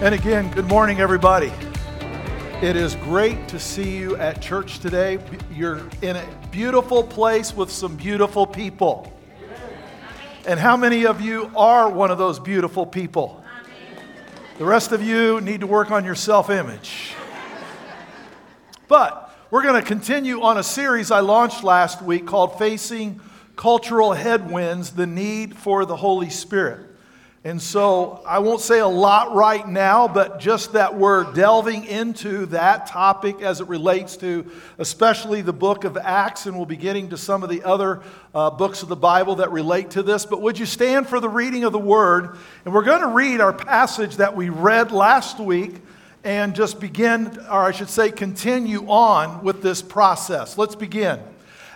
And again, good morning, everybody. It is great to see you at church today. You're in a beautiful place with some beautiful people. And how many of you are one of those beautiful people? The rest of you need to work on your self image. But we're going to continue on a series I launched last week called Facing Cultural Headwinds The Need for the Holy Spirit. And so I won't say a lot right now, but just that we're delving into that topic as it relates to especially the book of Acts, and we'll be getting to some of the other uh, books of the Bible that relate to this. But would you stand for the reading of the word? And we're going to read our passage that we read last week and just begin, or I should say, continue on with this process. Let's begin.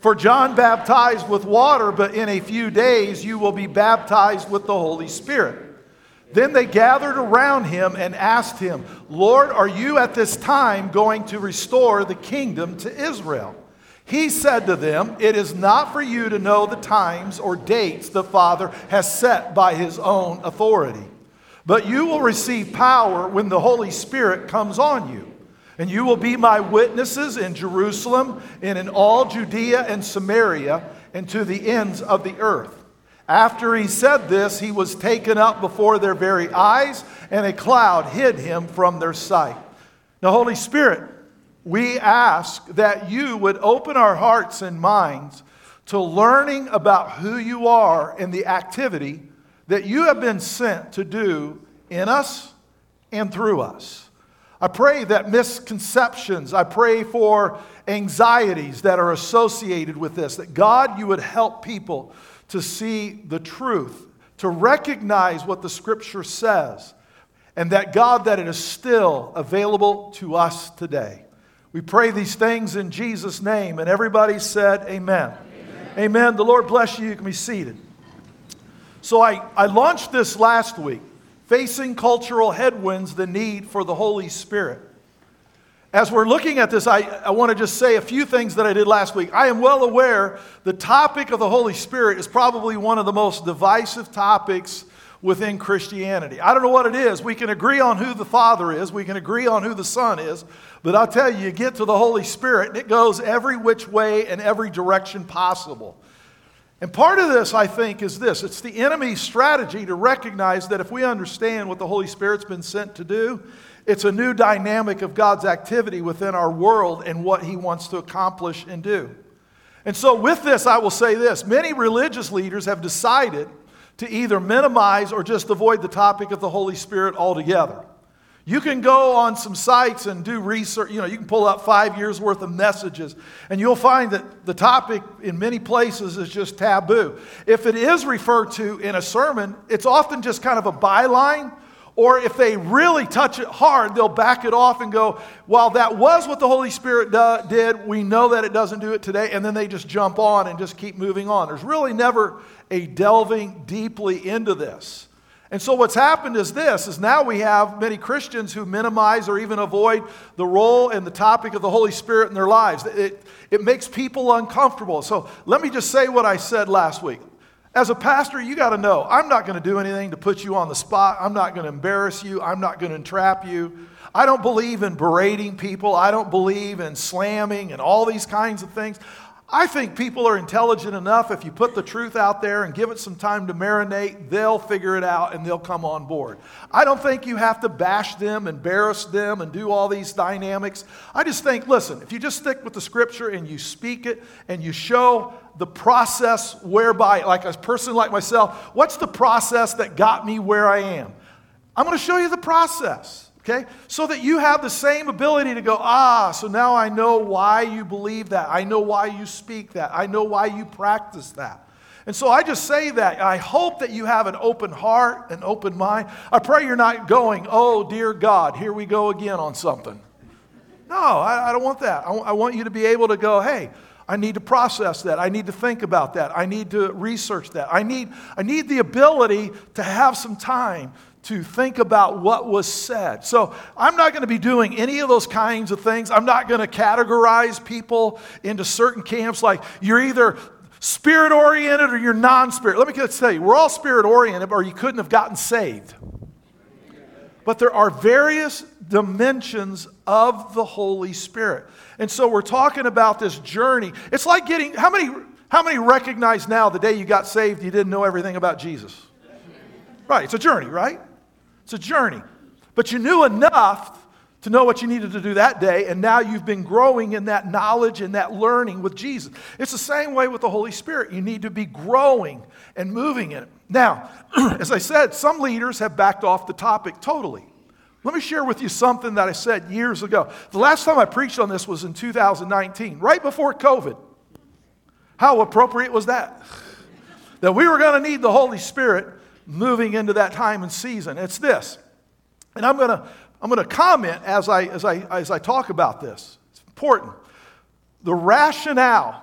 For John baptized with water, but in a few days you will be baptized with the Holy Spirit. Then they gathered around him and asked him, Lord, are you at this time going to restore the kingdom to Israel? He said to them, It is not for you to know the times or dates the Father has set by his own authority, but you will receive power when the Holy Spirit comes on you. And you will be my witnesses in Jerusalem and in all Judea and Samaria and to the ends of the earth. After he said this, he was taken up before their very eyes, and a cloud hid him from their sight. Now, Holy Spirit, we ask that you would open our hearts and minds to learning about who you are and the activity that you have been sent to do in us and through us. I pray that misconceptions, I pray for anxieties that are associated with this, that God, you would help people to see the truth, to recognize what the scripture says, and that God, that it is still available to us today. We pray these things in Jesus' name, and everybody said, Amen. Amen. Amen. The Lord bless you. You can be seated. So I, I launched this last week facing cultural headwinds, the need for the Holy Spirit. As we're looking at this, I, I want to just say a few things that I did last week. I am well aware the topic of the Holy Spirit is probably one of the most divisive topics within Christianity. I don't know what it is. We can agree on who the Father is, we can agree on who the Son is, but I'll tell you, you get to the Holy Spirit and it goes every which way and every direction possible. And part of this, I think, is this it's the enemy's strategy to recognize that if we understand what the Holy Spirit's been sent to do, it's a new dynamic of God's activity within our world and what he wants to accomplish and do. And so, with this, I will say this many religious leaders have decided to either minimize or just avoid the topic of the Holy Spirit altogether. You can go on some sites and do research. You know, you can pull up five years worth of messages, and you'll find that the topic in many places is just taboo. If it is referred to in a sermon, it's often just kind of a byline, or if they really touch it hard, they'll back it off and go, Well, that was what the Holy Spirit do- did, we know that it doesn't do it today, and then they just jump on and just keep moving on. There's really never a delving deeply into this. And so what's happened is this is now we have many Christians who minimize or even avoid the role and the topic of the Holy Spirit in their lives. It, it makes people uncomfortable. So let me just say what I said last week. As a pastor, you got to know I'm not going to do anything to put you on the spot. I'm not going to embarrass you. I'm not going to entrap you. I don't believe in berating people. I don't believe in slamming and all these kinds of things. I think people are intelligent enough. If you put the truth out there and give it some time to marinate, they'll figure it out and they'll come on board. I don't think you have to bash them, embarrass them, and do all these dynamics. I just think, listen, if you just stick with the scripture and you speak it and you show the process whereby, like a person like myself, what's the process that got me where I am? I'm going to show you the process okay? So that you have the same ability to go, ah, so now I know why you believe that. I know why you speak that. I know why you practice that. And so I just say that. I hope that you have an open heart, an open mind. I pray you're not going, oh, dear God, here we go again on something. No, I, I don't want that. I, I want you to be able to go, hey, I need to process that. I need to think about that. I need to research that. I need, I need the ability to have some time to think about what was said. So I'm not going to be doing any of those kinds of things. I'm not going to categorize people into certain camps like you're either spirit oriented or you're non spirit. Let me just tell you, we're all spirit oriented or you couldn't have gotten saved. But there are various dimensions of the Holy Spirit. And so we're talking about this journey. It's like getting, how many, how many recognize now the day you got saved you didn't know everything about Jesus? Right, it's a journey, right? It's a journey. But you knew enough to know what you needed to do that day, and now you've been growing in that knowledge and that learning with Jesus. It's the same way with the Holy Spirit. You need to be growing and moving in it. Now, as I said, some leaders have backed off the topic totally. Let me share with you something that I said years ago. The last time I preached on this was in 2019, right before COVID. How appropriate was that? That we were going to need the Holy Spirit moving into that time and season. It's this. And I'm going to I'm going to comment as I, as, I, as I talk about this. It's important. The rationale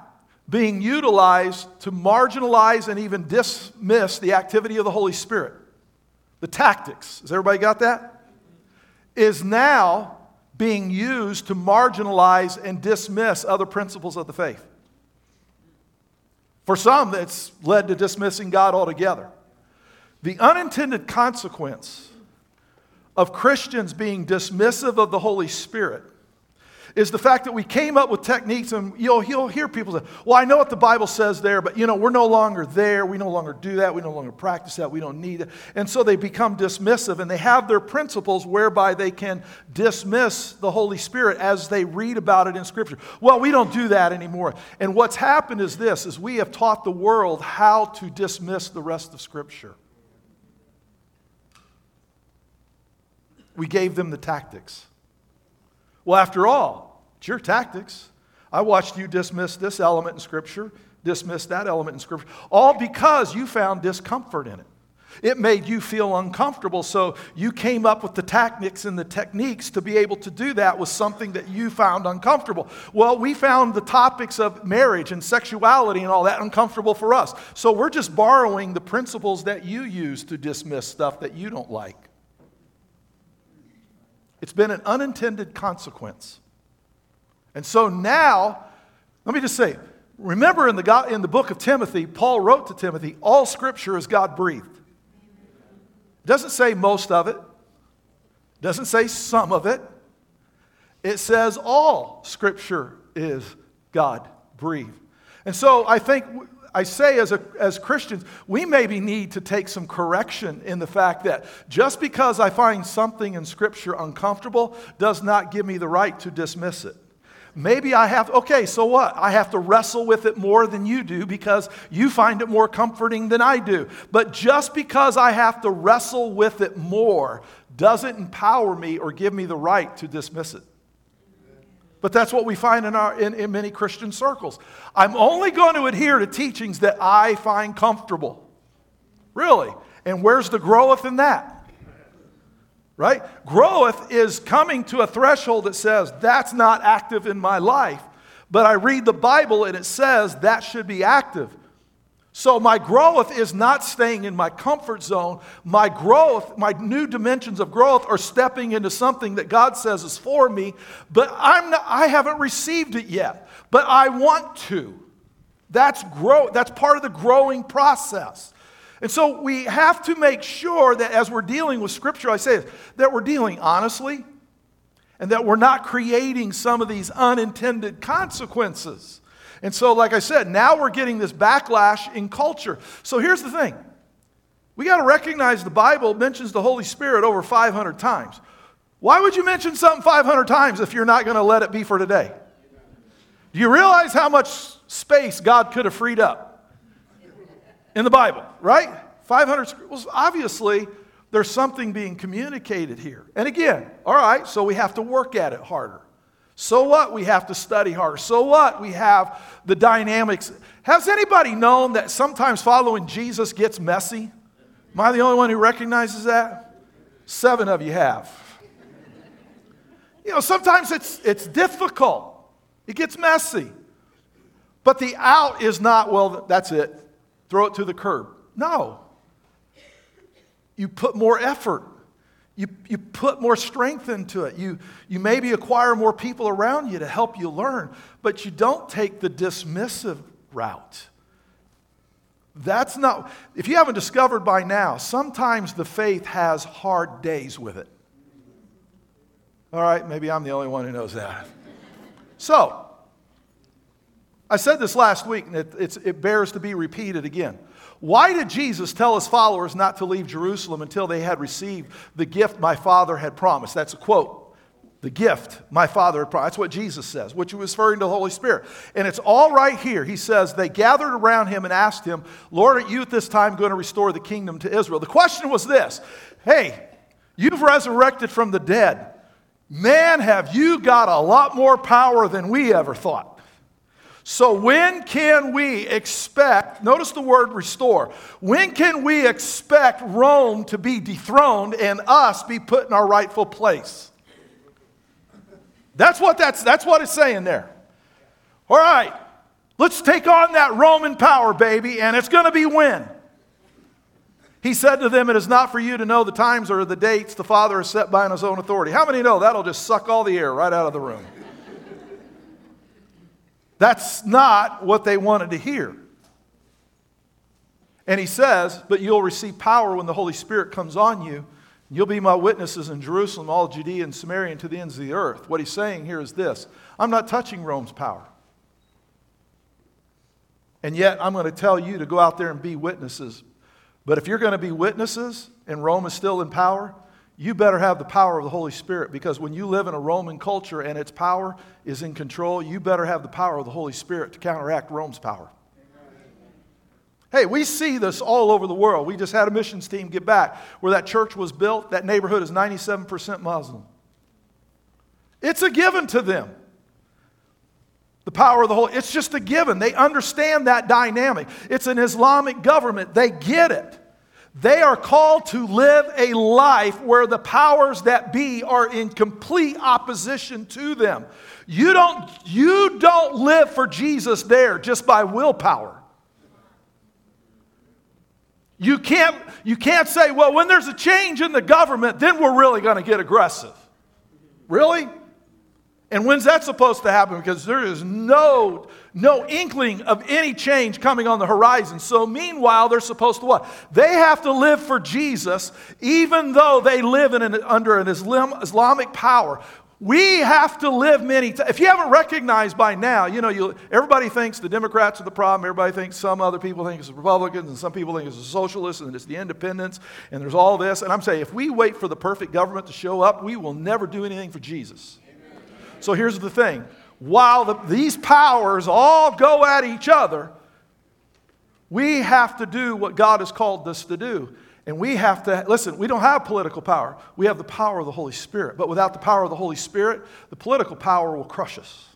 being utilized to marginalize and even dismiss the activity of the Holy Spirit, the tactics, has everybody got that? Is now being used to marginalize and dismiss other principles of the faith. For some, it's led to dismissing God altogether. The unintended consequence of Christians being dismissive of the Holy Spirit is the fact that we came up with techniques, and you'll, you'll hear people say, Well, I know what the Bible says there, but you know, we're no longer there. We no longer do that. We no longer practice that. We don't need it. And so they become dismissive, and they have their principles whereby they can dismiss the Holy Spirit as they read about it in Scripture. Well, we don't do that anymore. And what's happened is this is we have taught the world how to dismiss the rest of Scripture. We gave them the tactics. Well, after all, it's your tactics. I watched you dismiss this element in Scripture, dismiss that element in Scripture, all because you found discomfort in it. It made you feel uncomfortable, so you came up with the tactics and the techniques to be able to do that with something that you found uncomfortable. Well, we found the topics of marriage and sexuality and all that uncomfortable for us. So we're just borrowing the principles that you use to dismiss stuff that you don't like. It's been an unintended consequence. And so now, let me just say, remember in the, in the book of Timothy, Paul wrote to Timothy, all scripture is God breathed. It doesn't say most of it, it doesn't say some of it. It says all scripture is God breathed. And so I think I say as, a, as Christians, we maybe need to take some correction in the fact that just because I find something in Scripture uncomfortable does not give me the right to dismiss it. Maybe I have, okay, so what? I have to wrestle with it more than you do because you find it more comforting than I do. But just because I have to wrestle with it more doesn't empower me or give me the right to dismiss it. But that's what we find in, our, in, in many Christian circles. I'm only going to adhere to teachings that I find comfortable. Really. And where's the growth in that? Right? Growth is coming to a threshold that says, that's not active in my life. But I read the Bible and it says that should be active. So my growth is not staying in my comfort zone. My growth, my new dimensions of growth are stepping into something that God says is for me, but I'm not, I haven't received it yet. But I want to. That's grow, that's part of the growing process. And so we have to make sure that as we're dealing with scripture, I say this, that we're dealing honestly and that we're not creating some of these unintended consequences. And so, like I said, now we're getting this backlash in culture. So here's the thing we got to recognize the Bible mentions the Holy Spirit over 500 times. Why would you mention something 500 times if you're not going to let it be for today? Do you realize how much space God could have freed up in the Bible, right? 500 well, obviously there's something being communicated here. And again, all right, so we have to work at it harder. So what? We have to study harder. So what? We have the dynamics. Has anybody known that sometimes following Jesus gets messy? Am I the only one who recognizes that? Seven of you have. You know, sometimes it's, it's difficult, it gets messy. But the out is not, well, that's it, throw it to the curb. No. You put more effort. You, you put more strength into it. You, you maybe acquire more people around you to help you learn, but you don't take the dismissive route. That's not, if you haven't discovered by now, sometimes the faith has hard days with it. All right, maybe I'm the only one who knows that. So, I said this last week, and it, it bears to be repeated again. Why did Jesus tell his followers not to leave Jerusalem until they had received the gift my Father had promised? That's a quote. The gift my Father had promised. That's what Jesus says, which was referring to the Holy Spirit. And it's all right here. He says, They gathered around him and asked him, Lord, are you at this time going to restore the kingdom to Israel? The question was this Hey, you've resurrected from the dead. Man, have you got a lot more power than we ever thought. So, when can we expect, notice the word restore, when can we expect Rome to be dethroned and us be put in our rightful place? That's what, that's, that's what it's saying there. All right, let's take on that Roman power, baby, and it's going to be when? He said to them, It is not for you to know the times or the dates the Father has set by in his own authority. How many know that'll just suck all the air right out of the room? That's not what they wanted to hear. And he says, But you'll receive power when the Holy Spirit comes on you. You'll be my witnesses in Jerusalem, all Judea and Samaria, and to the ends of the earth. What he's saying here is this I'm not touching Rome's power. And yet, I'm going to tell you to go out there and be witnesses but if you're going to be witnesses and Rome is still in power, you better have the power of the Holy Spirit because when you live in a Roman culture and its power is in control, you better have the power of the Holy Spirit to counteract Rome's power. Hey, we see this all over the world. We just had a missions team get back where that church was built. That neighborhood is 97% Muslim. It's a given to them. The power of the Holy, it's just a given. They understand that dynamic. It's an Islamic government. They get it. They are called to live a life where the powers that be are in complete opposition to them. You don't, you don't live for Jesus there just by willpower. You can't, you can't say, well, when there's a change in the government, then we're really going to get aggressive. Really? And when's that supposed to happen? Because there is no, no inkling of any change coming on the horizon. So meanwhile, they're supposed to what? They have to live for Jesus, even though they live in an, under an Islam, Islamic power. We have to live many times. If you haven't recognized by now, you know, you, everybody thinks the Democrats are the problem. Everybody thinks some other people think it's the Republicans, and some people think it's the socialists, and it's the independents, and there's all this. And I'm saying, if we wait for the perfect government to show up, we will never do anything for Jesus. So here's the thing while the, these powers all go at each other, we have to do what God has called us to do. And we have to, listen, we don't have political power. We have the power of the Holy Spirit. But without the power of the Holy Spirit, the political power will crush us.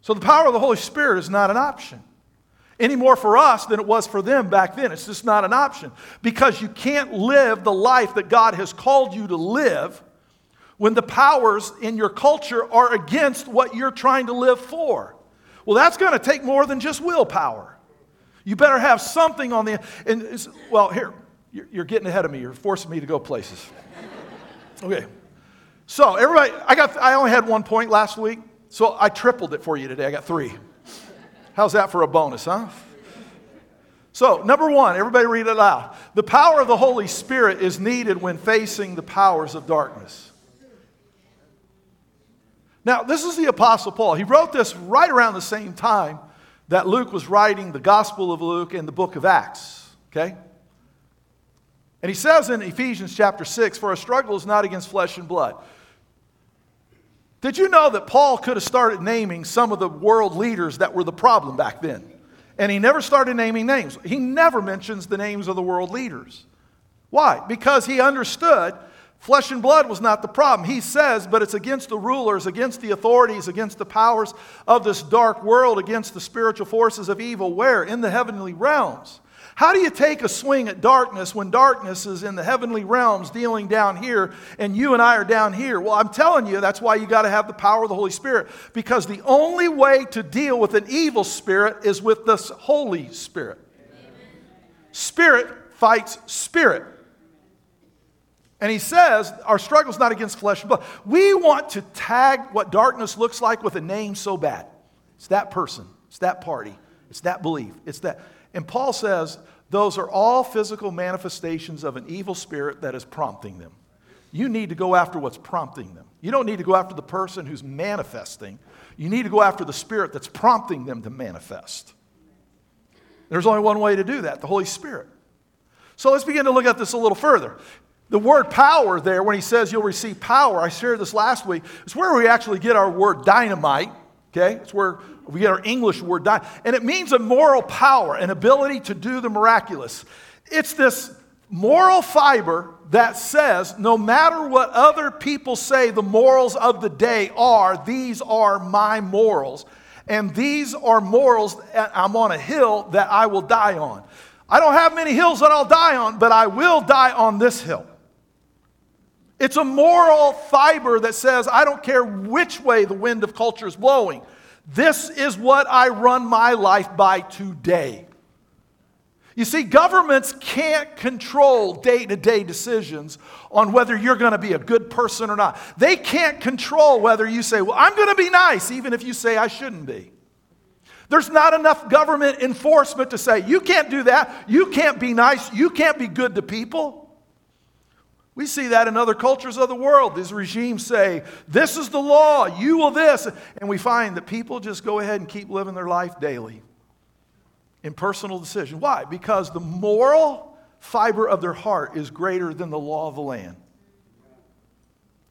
So the power of the Holy Spirit is not an option any more for us than it was for them back then. It's just not an option because you can't live the life that God has called you to live when the powers in your culture are against what you're trying to live for. Well, that's going to take more than just willpower. You better have something on the and well, here you're getting ahead of me. You're forcing me to go places. Okay. So, everybody, I got I only had one point last week, so I tripled it for you today. I got 3. How's that for a bonus, huh? So, number one, everybody read it loud. The power of the Holy Spirit is needed when facing the powers of darkness. Now, this is the Apostle Paul. He wrote this right around the same time that Luke was writing the Gospel of Luke and the book of Acts. Okay? And he says in Ephesians chapter 6 For our struggle is not against flesh and blood. Did you know that Paul could have started naming some of the world leaders that were the problem back then? And he never started naming names. He never mentions the names of the world leaders. Why? Because he understood flesh and blood was not the problem. He says, but it's against the rulers, against the authorities, against the powers of this dark world, against the spiritual forces of evil. Where? In the heavenly realms. How do you take a swing at darkness when darkness is in the heavenly realms dealing down here and you and I are down here? Well, I'm telling you, that's why you got to have the power of the Holy Spirit because the only way to deal with an evil spirit is with the Holy Spirit. Spirit fights spirit. And he says, our struggle is not against flesh and blood. We want to tag what darkness looks like with a name so bad. It's that person, it's that party, it's that belief, it's that. And Paul says those are all physical manifestations of an evil spirit that is prompting them. You need to go after what's prompting them. You don't need to go after the person who's manifesting. You need to go after the spirit that's prompting them to manifest. There's only one way to do that the Holy Spirit. So let's begin to look at this a little further. The word power there, when he says you'll receive power, I shared this last week, is where we actually get our word dynamite. Okay? It's where we get our English word die. And it means a moral power, an ability to do the miraculous. It's this moral fiber that says no matter what other people say the morals of the day are, these are my morals. And these are morals I'm on a hill that I will die on. I don't have many hills that I'll die on, but I will die on this hill. It's a moral fiber that says, I don't care which way the wind of culture is blowing. This is what I run my life by today. You see, governments can't control day to day decisions on whether you're going to be a good person or not. They can't control whether you say, Well, I'm going to be nice, even if you say I shouldn't be. There's not enough government enforcement to say, You can't do that. You can't be nice. You can't be good to people. We see that in other cultures of the world. These regimes say, This is the law, you will this. And we find that people just go ahead and keep living their life daily in personal decision. Why? Because the moral fiber of their heart is greater than the law of the land.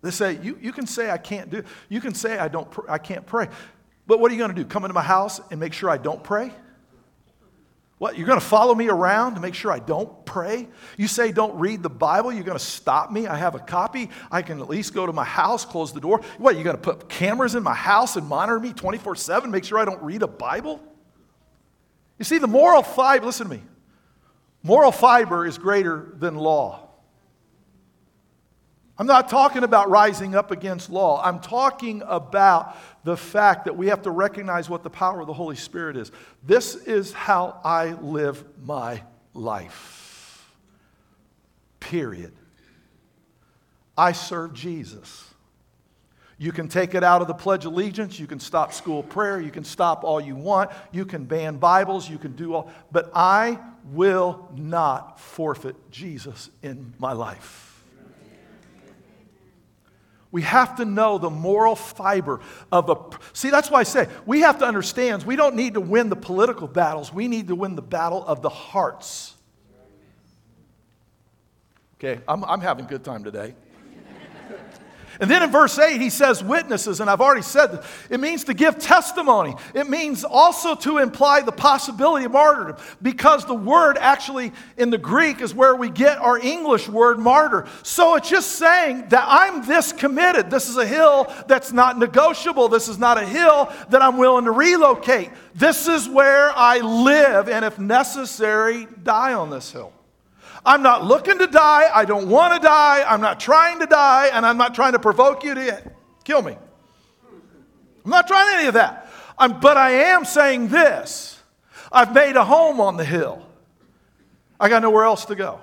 They say, You, you can say I can't do, you can say I, don't, I can't pray. But what are you going to do? Come into my house and make sure I don't pray? What, you're going to follow me around to make sure I don't pray? You say don't read the Bible, you're going to stop me? I have a copy. I can at least go to my house, close the door. What, you're going to put cameras in my house and monitor me 24 7, make sure I don't read a Bible? You see, the moral fiber, listen to me, moral fiber is greater than law. I'm not talking about rising up against law. I'm talking about the fact that we have to recognize what the power of the Holy Spirit is. This is how I live my life. Period. I serve Jesus. You can take it out of the Pledge of Allegiance. You can stop school prayer. You can stop all you want. You can ban Bibles. You can do all. But I will not forfeit Jesus in my life. We have to know the moral fiber of a. See, that's why I say we have to understand we don't need to win the political battles, we need to win the battle of the hearts. Okay, I'm, I'm having a good time today. And then in verse 8, he says witnesses, and I've already said that. It means to give testimony. It means also to imply the possibility of martyrdom, because the word actually in the Greek is where we get our English word martyr. So it's just saying that I'm this committed. This is a hill that's not negotiable. This is not a hill that I'm willing to relocate. This is where I live, and if necessary, die on this hill. I'm not looking to die. I don't want to die. I'm not trying to die. And I'm not trying to provoke you to kill me. I'm not trying any of that. I'm, but I am saying this I've made a home on the hill. I got nowhere else to go.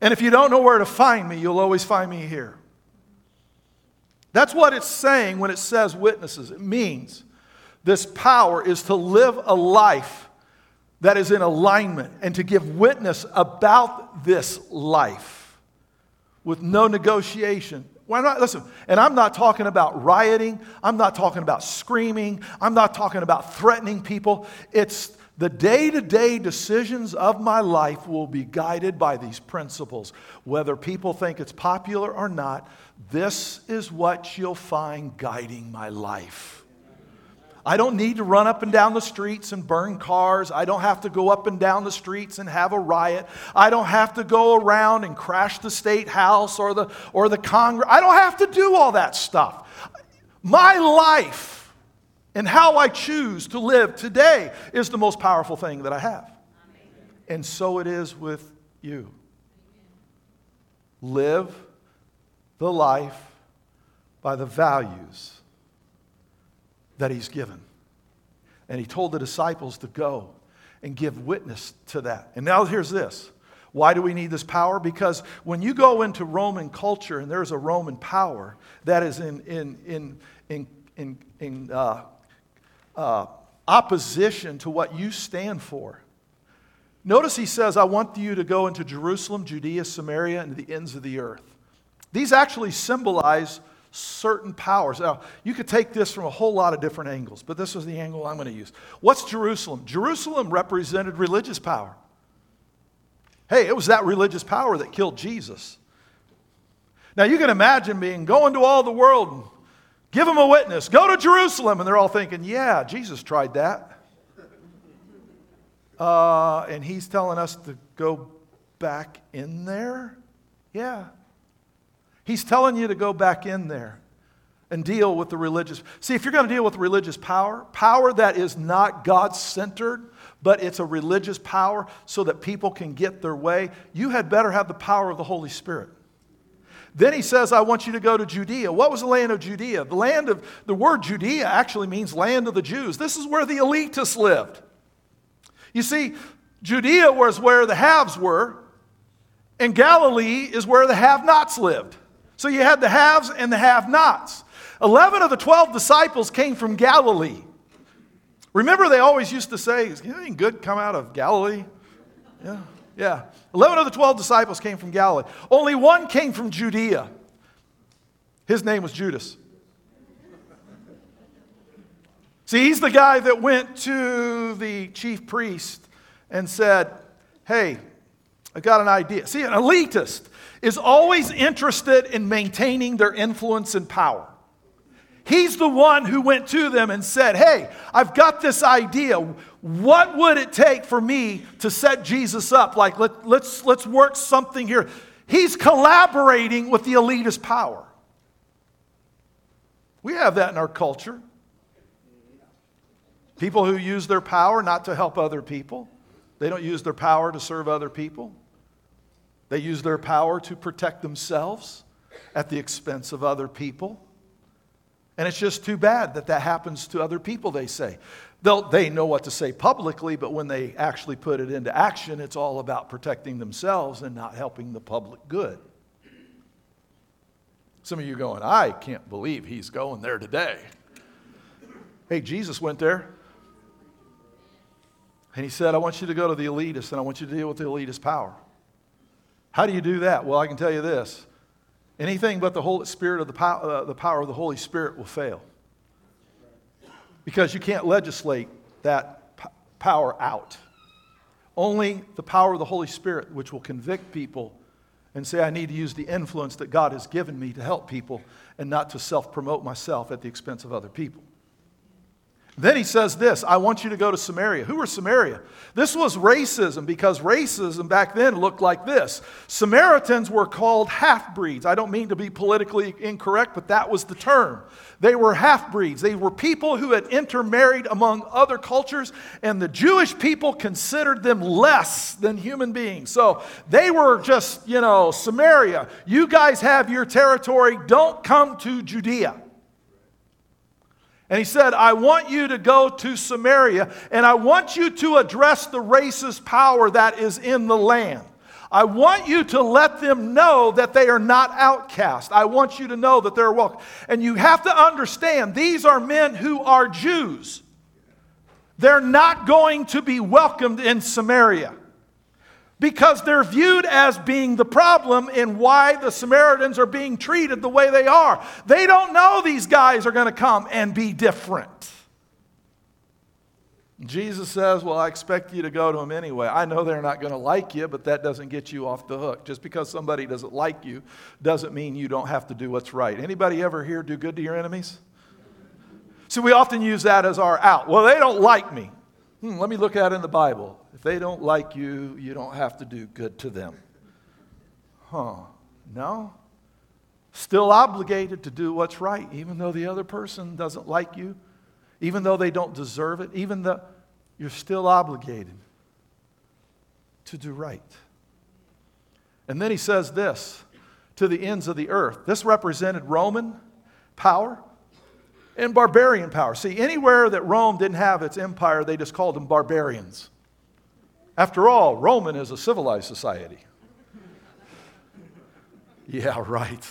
And if you don't know where to find me, you'll always find me here. That's what it's saying when it says witnesses. It means this power is to live a life that is in alignment and to give witness about this life with no negotiation Why not? Listen, and I'm not talking about rioting. I'm not talking about screaming. I'm not talking about threatening people. It's the day to day decisions of my life will be guided by these principles. Whether people think it's popular or not, this is what you'll find guiding my life. I don't need to run up and down the streets and burn cars. I don't have to go up and down the streets and have a riot. I don't have to go around and crash the state house or the, or the Congress. I don't have to do all that stuff. My life and how I choose to live today is the most powerful thing that I have. And so it is with you. Live the life by the values that he's given. And he told the disciples to go and give witness to that. And now here's this. Why do we need this power? Because when you go into Roman culture and there's a Roman power that is in, in, in, in, in, in uh, uh, opposition to what you stand for. Notice he says, I want you to go into Jerusalem, Judea, Samaria, and the ends of the earth. These actually symbolize certain powers. Now, you could take this from a whole lot of different angles, but this is the angle I'm going to use. What's Jerusalem? Jerusalem represented religious power. Hey, it was that religious power that killed Jesus. Now, you can imagine being going to all the world and give them a witness, go to Jerusalem, and they're all thinking, yeah, Jesus tried that. Uh, and he's telling us to go back in there? Yeah. He's telling you to go back in there and deal with the religious. See, if you're going to deal with religious power, power that is not God centered, but it's a religious power so that people can get their way, you had better have the power of the Holy Spirit. Then he says, I want you to go to Judea. What was the land of Judea? The land of the word Judea actually means land of the Jews. This is where the elitists lived. You see, Judea was where the haves were, and Galilee is where the have nots lived. So you had the haves and the have nots. 11 of the 12 disciples came from Galilee. Remember, they always used to say, anything good come out of Galilee? Yeah, yeah. 11 of the 12 disciples came from Galilee. Only one came from Judea. His name was Judas. See, he's the guy that went to the chief priest and said, Hey, I got an idea. See, an elitist is always interested in maintaining their influence and power. He's the one who went to them and said, Hey, I've got this idea. What would it take for me to set Jesus up? Like, let, let's, let's work something here. He's collaborating with the elitist power. We have that in our culture. People who use their power not to help other people, they don't use their power to serve other people. They use their power to protect themselves at the expense of other people. And it's just too bad that that happens to other people, they say. They'll, they know what to say publicly, but when they actually put it into action, it's all about protecting themselves and not helping the public good. Some of you going, I can't believe he's going there today. Hey, Jesus went there. And he said, I want you to go to the elitists and I want you to deal with the elitist power. How do you do that? Well, I can tell you this anything but the Holy Spirit of the, power, uh, the power of the Holy Spirit will fail. Because you can't legislate that p- power out. Only the power of the Holy Spirit, which will convict people and say, I need to use the influence that God has given me to help people and not to self promote myself at the expense of other people. Then he says this I want you to go to Samaria. Who were Samaria? This was racism because racism back then looked like this Samaritans were called half breeds. I don't mean to be politically incorrect, but that was the term. They were half breeds. They were people who had intermarried among other cultures, and the Jewish people considered them less than human beings. So they were just, you know, Samaria. You guys have your territory. Don't come to Judea. And he said, I want you to go to Samaria and I want you to address the racist power that is in the land. I want you to let them know that they are not outcast. I want you to know that they're welcome. And you have to understand, these are men who are Jews. They're not going to be welcomed in Samaria. Because they're viewed as being the problem in why the Samaritans are being treated the way they are. They don't know these guys are going to come and be different. Jesus says, Well, I expect you to go to them anyway. I know they're not going to like you, but that doesn't get you off the hook. Just because somebody doesn't like you doesn't mean you don't have to do what's right. Anybody ever here do good to your enemies? See, we often use that as our out. Well, they don't like me. Hmm, let me look at it in the Bible. If they don't like you, you don't have to do good to them. Huh. No? Still obligated to do what's right, even though the other person doesn't like you, even though they don't deserve it, even though you're still obligated to do right. And then he says this to the ends of the earth. This represented Roman power and barbarian power. See, anywhere that Rome didn't have its empire, they just called them barbarians. After all, Roman is a civilized society. Yeah, right.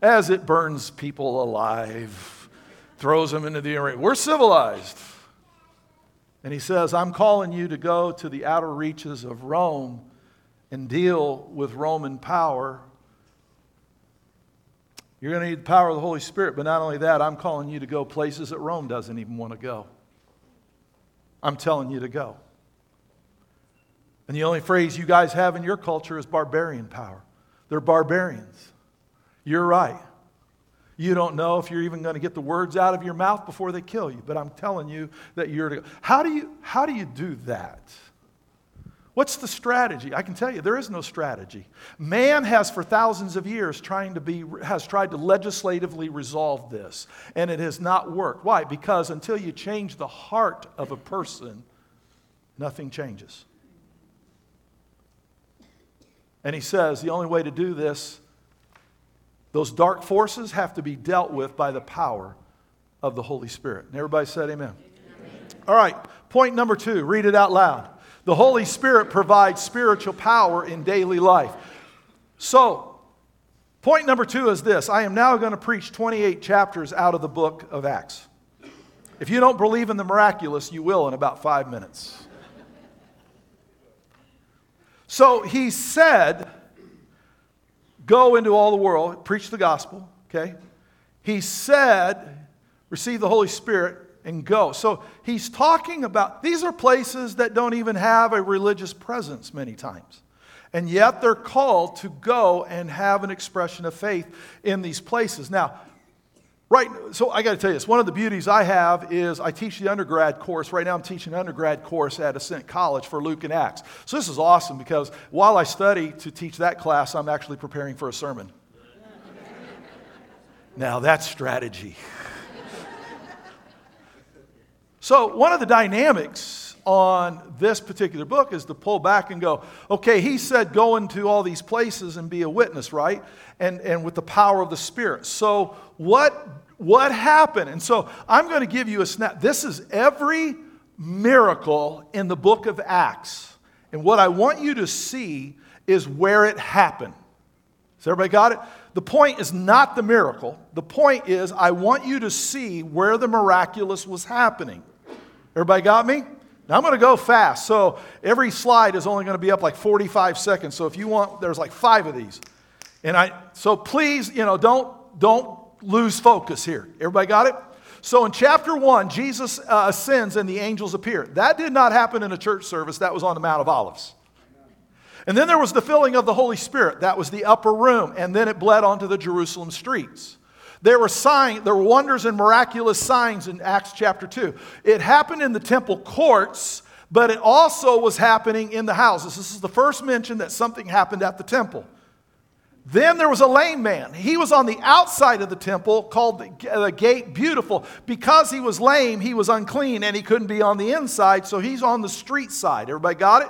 As it burns people alive, throws them into the arena. We're civilized. And he says, I'm calling you to go to the outer reaches of Rome and deal with Roman power. You're going to need the power of the Holy Spirit, but not only that, I'm calling you to go places that Rome doesn't even want to go. I'm telling you to go. And the only phrase you guys have in your culture is barbarian power. They're barbarians. You're right. You don't know if you're even going to get the words out of your mouth before they kill you, but I'm telling you that you're to go. How do you, how do, you do that? What's the strategy? I can tell you there is no strategy. Man has for thousands of years trying to be has tried to legislatively resolve this and it has not worked. Why? Because until you change the heart of a person, nothing changes. And he says the only way to do this, those dark forces have to be dealt with by the power of the Holy Spirit. And everybody said amen. amen. All right, point number two, read it out loud. The Holy Spirit provides spiritual power in daily life. So, point number two is this I am now going to preach 28 chapters out of the book of Acts. If you don't believe in the miraculous, you will in about five minutes. So he said, Go into all the world, preach the gospel, okay? He said, Receive the Holy Spirit and go. So he's talking about these are places that don't even have a religious presence many times. And yet they're called to go and have an expression of faith in these places. Now, Right, so I got to tell you this. One of the beauties I have is I teach the undergrad course. Right now, I'm teaching an undergrad course at Ascent College for Luke and Acts. So this is awesome because while I study to teach that class, I'm actually preparing for a sermon. now, that's strategy. so, one of the dynamics on this particular book is to pull back and go, okay, he said go into all these places and be a witness, right? And, and with the power of the Spirit. So, what what happened? And so I'm going to give you a snap. This is every miracle in the book of Acts. And what I want you to see is where it happened. Has everybody got it? The point is not the miracle. The point is, I want you to see where the miraculous was happening. Everybody got me? Now I'm going to go fast. So every slide is only going to be up like 45 seconds. So if you want, there's like five of these. And I, so please, you know, don't, don't lose focus here. Everybody got it? So in chapter 1, Jesus uh, ascends and the angels appear. That did not happen in a church service, that was on the Mount of Olives. And then there was the filling of the Holy Spirit. That was the upper room. And then it bled onto the Jerusalem streets. There were signs, there were wonders and miraculous signs in Acts chapter 2. It happened in the temple courts, but it also was happening in the houses. This is the first mention that something happened at the temple. Then there was a lame man. He was on the outside of the temple called the, gate beautiful. Because he was lame, he was unclean and he couldn't be on the inside, so he's on the street side. Everybody got it?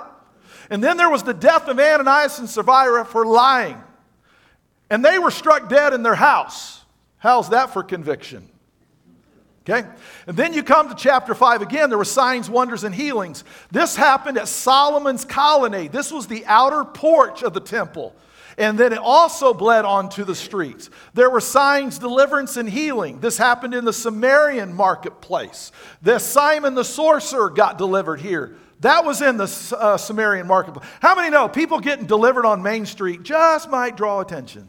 And then there was the death of Ananias and Sapphira for lying. And they were struck dead in their house. How's that for conviction? Okay? And then you come to chapter 5 again. There were signs, wonders, and healings. This happened at Solomon's colonnade. This was the outer porch of the temple. And then it also bled onto the streets. There were signs, deliverance, and healing. This happened in the Samaritan marketplace. The Simon the sorcerer got delivered here. That was in the uh, Samaritan marketplace. How many know people getting delivered on Main Street just might draw attention?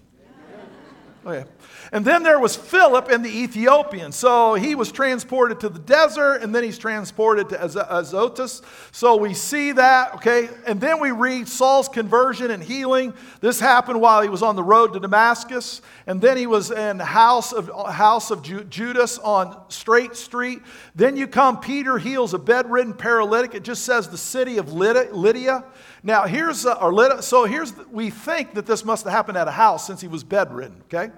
Okay. And then there was Philip and the Ethiopian. So he was transported to the desert and then he's transported to Azotus. So we see that, okay? And then we read Saul's conversion and healing. This happened while he was on the road to Damascus. And then he was in the house of, house of Judas on Straight Street. Then you come, Peter heals a bedridden paralytic. It just says the city of Lydia. Now here's, uh, or Lydda, so here's, we think that this must have happened at a house since he was bedridden, okay?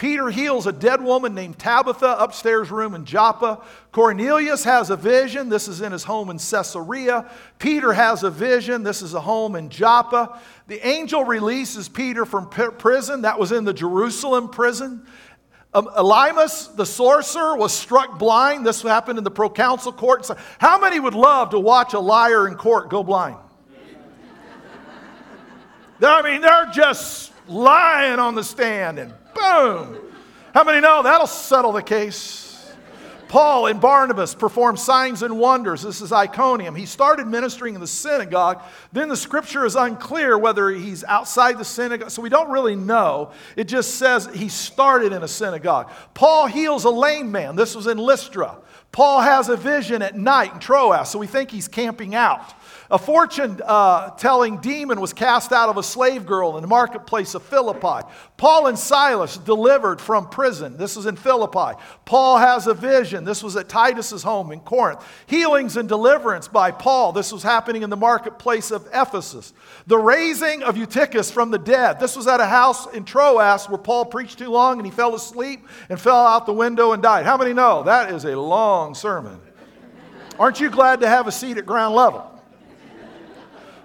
Peter heals a dead woman named Tabitha, upstairs room in Joppa. Cornelius has a vision. This is in his home in Caesarea. Peter has a vision. This is a home in Joppa. The angel releases Peter from prison. That was in the Jerusalem prison. Um, Elymas, the sorcerer, was struck blind. This happened in the proconsul court. So how many would love to watch a liar in court go blind? I mean, they're just lying on the stand and Boom. How many know that'll settle the case? Paul and Barnabas performed signs and wonders. This is Iconium. He started ministering in the synagogue. Then the scripture is unclear whether he's outside the synagogue, so we don't really know. It just says he started in a synagogue. Paul heals a lame man. This was in Lystra. Paul has a vision at night in Troas, so we think he's camping out. A fortune uh, telling demon was cast out of a slave girl in the marketplace of Philippi. Paul and Silas delivered from prison. This is in Philippi. Paul has a vision. This was at Titus's home in Corinth. Healings and deliverance by Paul. This was happening in the marketplace of Ephesus. The raising of Eutychus from the dead. This was at a house in Troas where Paul preached too long and he fell asleep and fell out the window and died. How many know that is a long sermon? Aren't you glad to have a seat at ground level?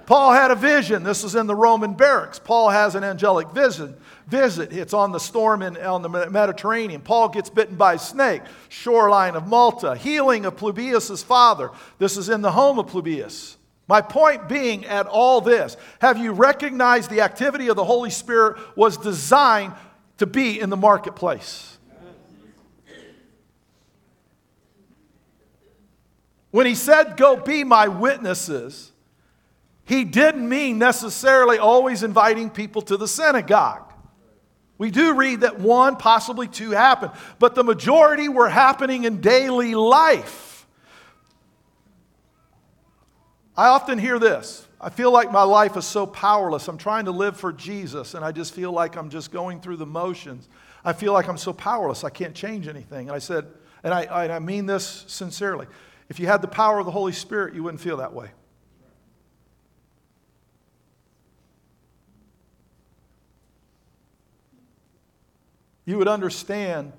Paul had a vision. This is in the Roman barracks. Paul has an angelic vision. Visit. It's on the storm in, on the Mediterranean. Paul gets bitten by a snake. Shoreline of Malta. Healing of Publius' father. This is in the home of Publius. My point being at all this, have you recognized the activity of the Holy Spirit was designed to be in the marketplace? When he said, Go be my witnesses, he didn't mean necessarily always inviting people to the synagogue. We do read that one, possibly two happened, but the majority were happening in daily life. I often hear this. I feel like my life is so powerless. I'm trying to live for Jesus, and I just feel like I'm just going through the motions. I feel like I'm so powerless, I can't change anything. And I said, and I, I mean this sincerely if you had the power of the Holy Spirit, you wouldn't feel that way. You would understand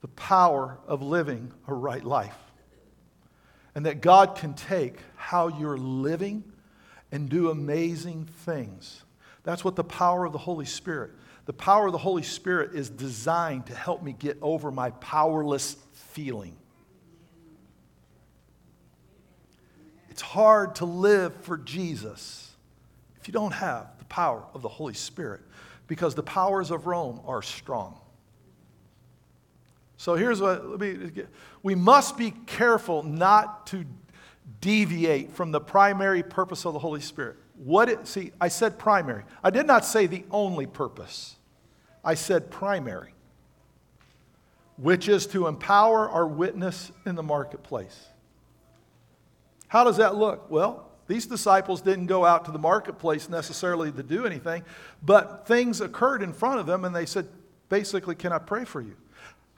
the power of living a right life. And that God can take how you're living and do amazing things. That's what the power of the Holy Spirit. The power of the Holy Spirit is designed to help me get over my powerless feeling. It's hard to live for Jesus if you don't have the power of the Holy Spirit because the powers of Rome are strong. So here's what me, we must be careful not to deviate from the primary purpose of the Holy Spirit. What it, see, I said primary. I did not say the only purpose. I said primary, which is to empower our witness in the marketplace. How does that look? Well, these disciples didn't go out to the marketplace necessarily to do anything, but things occurred in front of them and they said, basically, Can I pray for you?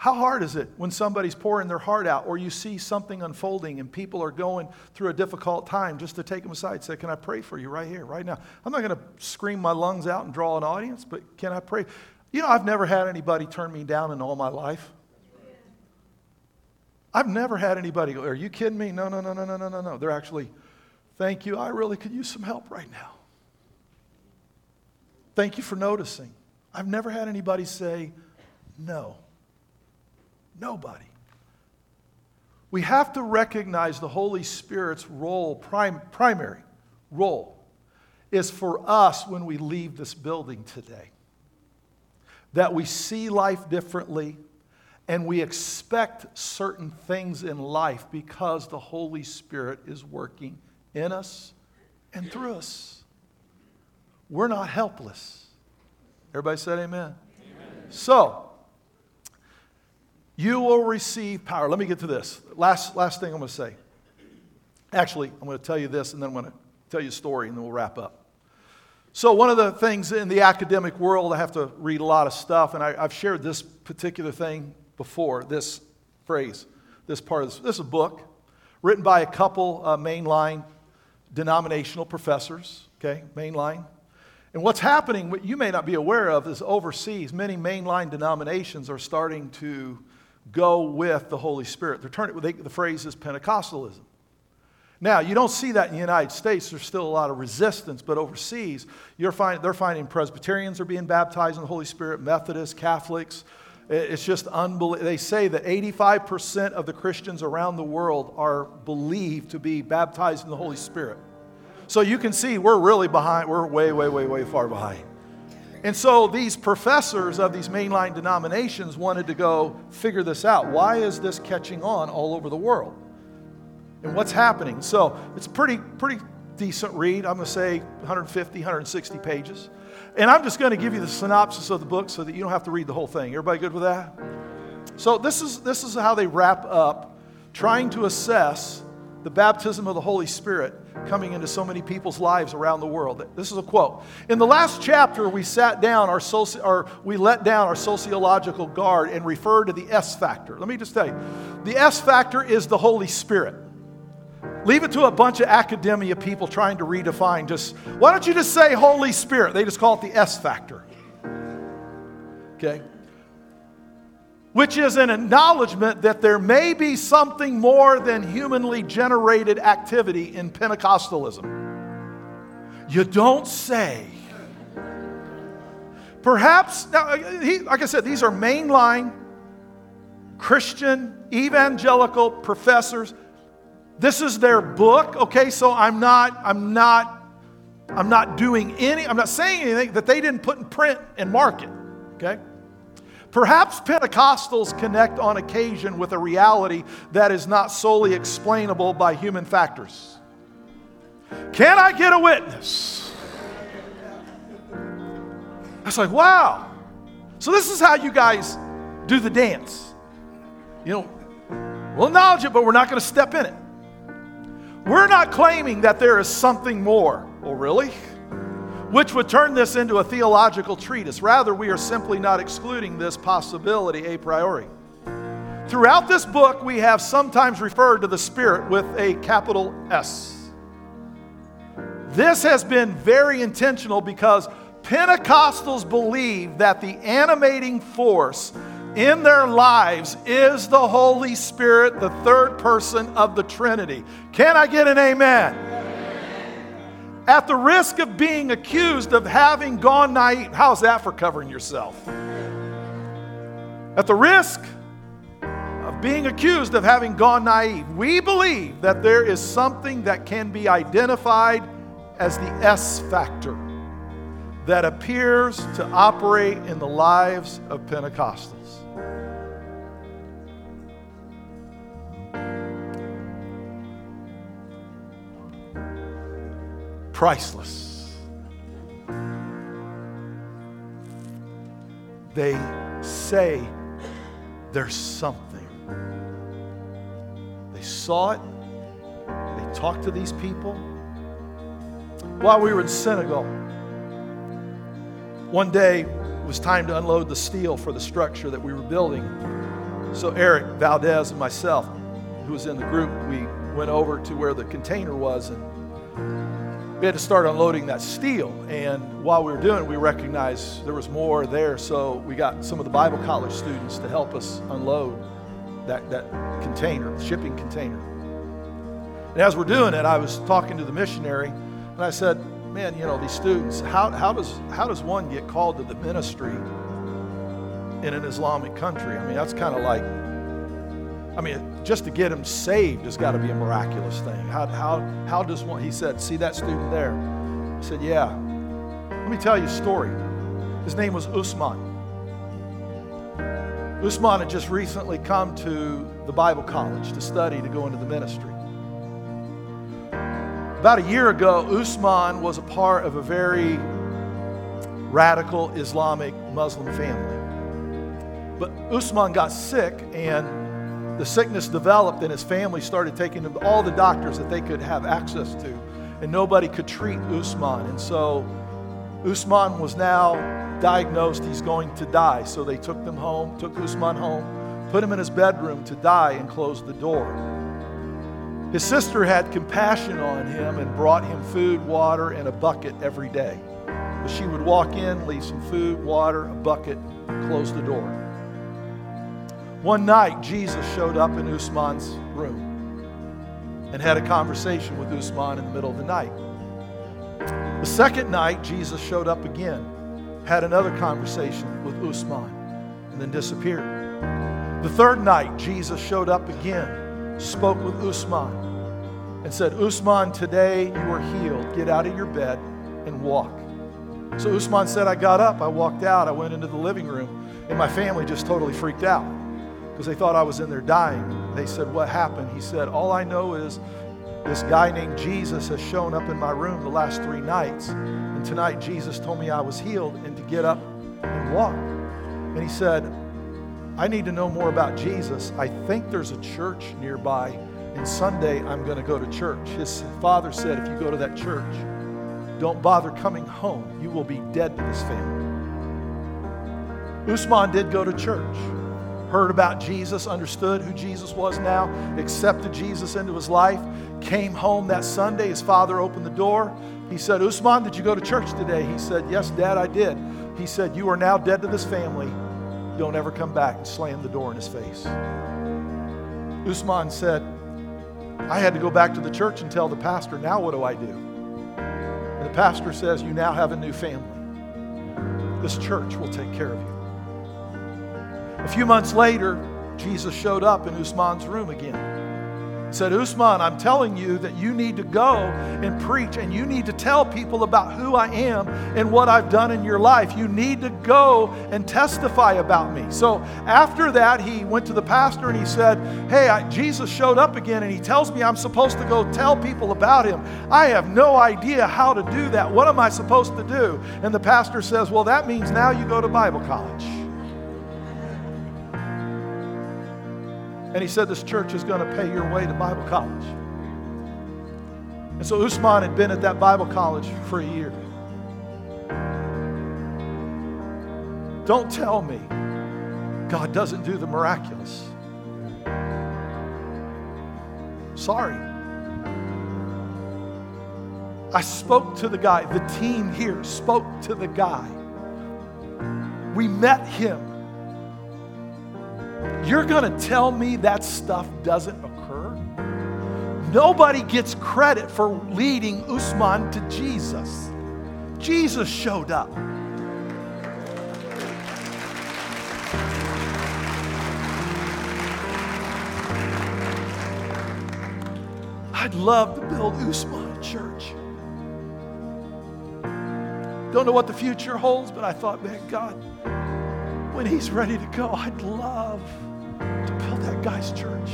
How hard is it when somebody's pouring their heart out or you see something unfolding and people are going through a difficult time just to take them aside and say, Can I pray for you right here, right now? I'm not going to scream my lungs out and draw an audience, but can I pray? You know, I've never had anybody turn me down in all my life. I've never had anybody go, Are you kidding me? No, no, no, no, no, no, no, no. They're actually Thank you. I really could use some help right now. Thank you for noticing. I've never had anybody say no. Nobody. We have to recognize the Holy Spirit's role, prim- primary role, is for us when we leave this building today. That we see life differently and we expect certain things in life because the Holy Spirit is working in us and through us. We're not helpless. Everybody said amen. amen. So, you will receive power. Let me get to this. Last, last thing I'm going to say. Actually, I'm going to tell you this and then I'm going to tell you a story and then we'll wrap up. So, one of the things in the academic world, I have to read a lot of stuff, and I, have shared this particular thing before this phrase, this part of this. This is a book written by a couple uh, mainline denominational professors, okay, mainline. And what's happening, what you may not be aware of, is overseas, many mainline denominations are starting to go with the Holy Spirit. They're turning, they, the phrase is Pentecostalism. Now, you don't see that in the United States. There's still a lot of resistance, but overseas, you're find, they're finding Presbyterians are being baptized in the Holy Spirit, Methodists, Catholics. It's just unbelievable. They say that 85% of the Christians around the world are believed to be baptized in the Holy Spirit. So you can see we're really behind. We're way, way, way, way far behind. And so these professors of these mainline denominations wanted to go figure this out. Why is this catching on all over the world? and what's happening. So it's a pretty, pretty decent read. I'm going to say 150, 160 pages. And I'm just going to give you the synopsis of the book so that you don't have to read the whole thing. Everybody good with that? So this is, this is how they wrap up trying to assess the baptism of the Holy Spirit coming into so many people's lives around the world. This is a quote. In the last chapter, we sat down our soci- or we let down our sociological guard and referred to the S factor. Let me just tell you. The S factor is the Holy Spirit. Leave it to a bunch of academia people trying to redefine just, why don't you just say Holy Spirit? They just call it the S factor. Okay? Which is an acknowledgement that there may be something more than humanly generated activity in Pentecostalism. You don't say. Perhaps, now, he, like I said, these are mainline Christian evangelical professors this is their book, okay? So I'm not, I'm not, I'm not doing any, I'm not saying anything that they didn't put in print and market, okay? Perhaps Pentecostals connect on occasion with a reality that is not solely explainable by human factors. Can I get a witness? I was like, wow. So this is how you guys do the dance. You know, we'll acknowledge it, but we're not going to step in it. We're not claiming that there is something more. Oh, really? Which would turn this into a theological treatise. Rather, we are simply not excluding this possibility a priori. Throughout this book, we have sometimes referred to the Spirit with a capital S. This has been very intentional because Pentecostals believe that the animating force in their lives is the Holy Spirit, the third person of the Trinity. Can I get an amen? amen? At the risk of being accused of having gone naive, how's that for covering yourself? At the risk of being accused of having gone naive, we believe that there is something that can be identified as the S factor that appears to operate in the lives of Pentecostals. Priceless. They say there's something. They saw it, they talked to these people. While we were in Senegal, one day it was time to unload the steel for the structure that we were building. So Eric Valdez and myself, who was in the group, we went over to where the container was and we had to start unloading that steel. And while we were doing it, we recognized there was more there. So we got some of the Bible college students to help us unload that, that container, shipping container. And as we're doing it, I was talking to the missionary and I said, Man, you know, these students, how, how, does, how does one get called to the ministry in an Islamic country? I mean, that's kind of like I mean, just to get him saved has got to be a miraculous thing. How, how, how does one, he said, see that student there? I said, yeah. Let me tell you a story. His name was Usman. Usman had just recently come to the Bible college to study to go into the ministry. About a year ago, Usman was a part of a very radical Islamic Muslim family. But Usman got sick, and the sickness developed, and his family started taking him to all the doctors that they could have access to, and nobody could treat Usman. And so Usman was now diagnosed he's going to die. So they took them home, took Usman home, put him in his bedroom to die, and closed the door. His sister had compassion on him and brought him food, water, and a bucket every day. But she would walk in, leave some food, water, a bucket, close the door. One night, Jesus showed up in Usman's room and had a conversation with Usman in the middle of the night. The second night, Jesus showed up again, had another conversation with Usman, and then disappeared. The third night, Jesus showed up again, spoke with Usman, and said, Usman, today you are healed. Get out of your bed and walk. So Usman said, I got up, I walked out, I went into the living room, and my family just totally freaked out because they thought I was in there dying. They said, What happened? He said, All I know is this guy named Jesus has shown up in my room the last three nights. And tonight, Jesus told me I was healed and to get up and walk. And he said, I need to know more about Jesus. I think there's a church nearby, and Sunday I'm going to go to church. His father said, If you go to that church, don't bother coming home. You will be dead to this family. Usman did go to church, heard about Jesus, understood who Jesus was now, accepted Jesus into his life, came home that Sunday. His father opened the door. He said, Usman, did you go to church today? He said, Yes, Dad, I did. He said, You are now dead to this family. Don't ever come back and slam the door in his face. Usman said, I had to go back to the church and tell the pastor, Now what do I do? And the pastor says, You now have a new family. This church will take care of you. A few months later, Jesus showed up in Usman's room again. He said, Usman, I'm telling you that you need to go and preach and you need to tell people about who I am and what I've done in your life. You need to go and testify about me. So after that, he went to the pastor and he said, Hey, I, Jesus showed up again and he tells me I'm supposed to go tell people about him. I have no idea how to do that. What am I supposed to do? And the pastor says, Well, that means now you go to Bible college. And he said, This church is going to pay your way to Bible college. And so Usman had been at that Bible college for a year. Don't tell me God doesn't do the miraculous. Sorry. I spoke to the guy, the team here spoke to the guy. We met him you're going to tell me that stuff doesn't occur? Nobody gets credit for leading Usman to Jesus. Jesus showed up. I'd love to build Usman church. Don't know what the future holds, but I thought, man, God, when he's ready to go, I'd love to build that guy's church.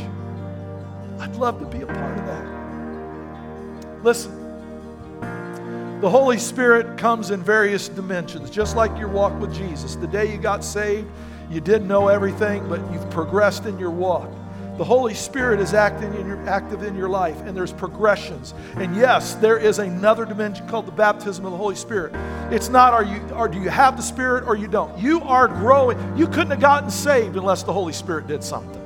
I'd love to be a part of that. Listen, the Holy Spirit comes in various dimensions, just like your walk with Jesus. The day you got saved, you didn't know everything, but you've progressed in your walk. The Holy Spirit is acting in your, active in your life, and there's progressions. And yes, there is another dimension called the baptism of the Holy Spirit. It's not are you or do you have the Spirit or you don't. You are growing. You couldn't have gotten saved unless the Holy Spirit did something.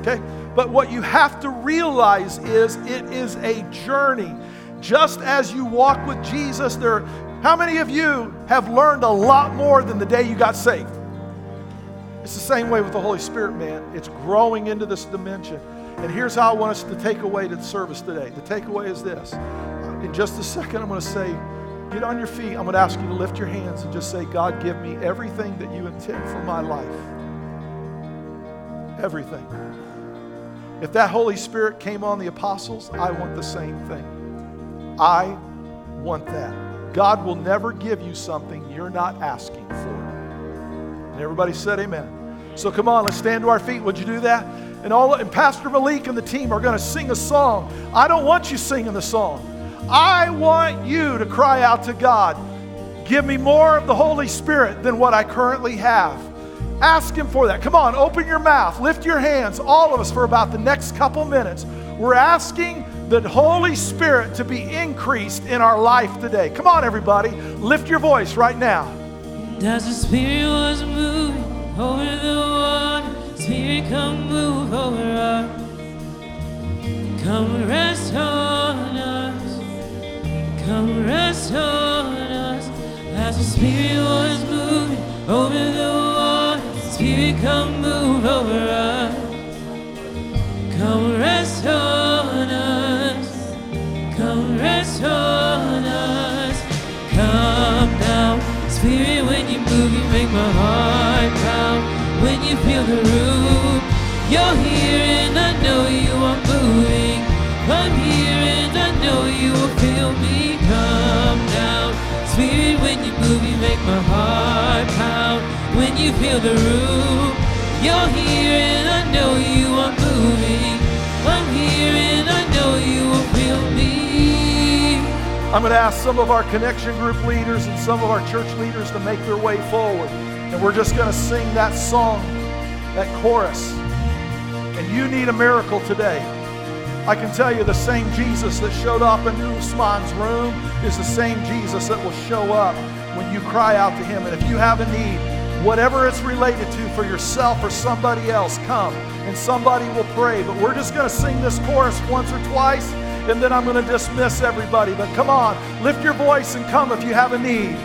Okay? But what you have to realize is it is a journey. Just as you walk with Jesus, there how many of you have learned a lot more than the day you got saved? It's the same way with the Holy Spirit, man. It's growing into this dimension. And here's how I want us to take away to the service today. The takeaway is this. In just a second, I'm going to say, get on your feet. I'm going to ask you to lift your hands and just say, God, give me everything that you intend for my life. Everything. If that Holy Spirit came on the apostles, I want the same thing. I want that. God will never give you something you're not asking for. And everybody said amen. So come on, let's stand to our feet. Would you do that? And all and Pastor Malik and the team are going to sing a song. I don't want you singing the song. I want you to cry out to God, give me more of the Holy Spirit than what I currently have. Ask Him for that. Come on, open your mouth, lift your hands, all of us, for about the next couple minutes. We're asking the Holy Spirit to be increased in our life today. Come on, everybody, lift your voice right now. As the Spirit was moving over the water, Spirit, come move over us. Come rest on us. Come rest on us. As the Spirit was moving over the water, Spirit, come move over us. Come my heart pound. When you feel the room, you're here and I know you are moving. I'm here and I know you will feel me. I'm going to ask some of our connection group leaders and some of our church leaders to make their way forward. And we're just going to sing that song, that chorus. And you need a miracle today. I can tell you the same Jesus that showed up in Usman's room is the same Jesus that will show up when you cry out to him. And if you have a need, whatever it's related to for yourself or somebody else, come and somebody will pray. But we're just going to sing this chorus once or twice and then I'm going to dismiss everybody. But come on, lift your voice and come if you have a need.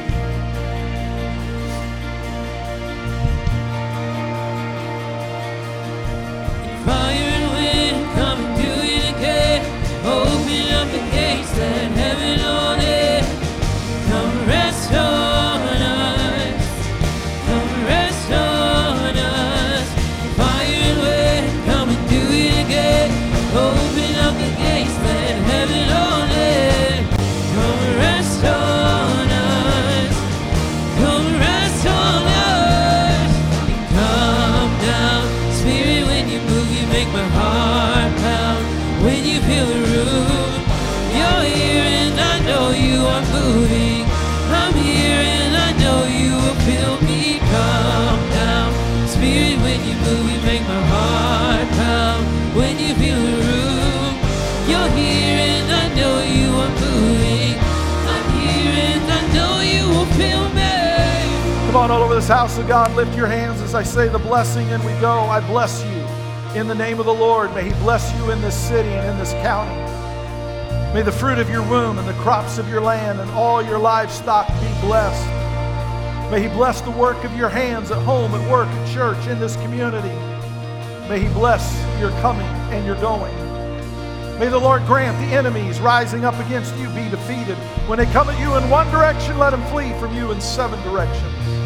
This house of God, lift your hands as I say the blessing and we go. I bless you in the name of the Lord. May He bless you in this city and in this county. May the fruit of your womb and the crops of your land and all your livestock be blessed. May He bless the work of your hands at home, at work, at church, in this community. May He bless your coming and your going. May the Lord grant the enemies rising up against you be defeated. When they come at you in one direction, let them flee from you in seven directions.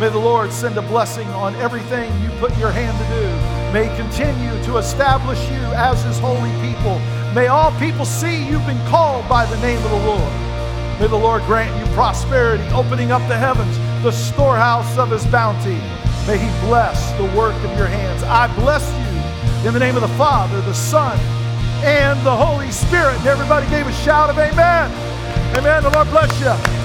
May the Lord send a blessing on everything you put your hand to do. May He continue to establish you as His holy people. May all people see you've been called by the name of the Lord. May the Lord grant you prosperity, opening up the heavens, the storehouse of His bounty. May He bless the work of your hands. I bless you in the name of the Father, the Son, and the Holy Spirit. And everybody gave a shout of amen. Amen. The Lord bless you.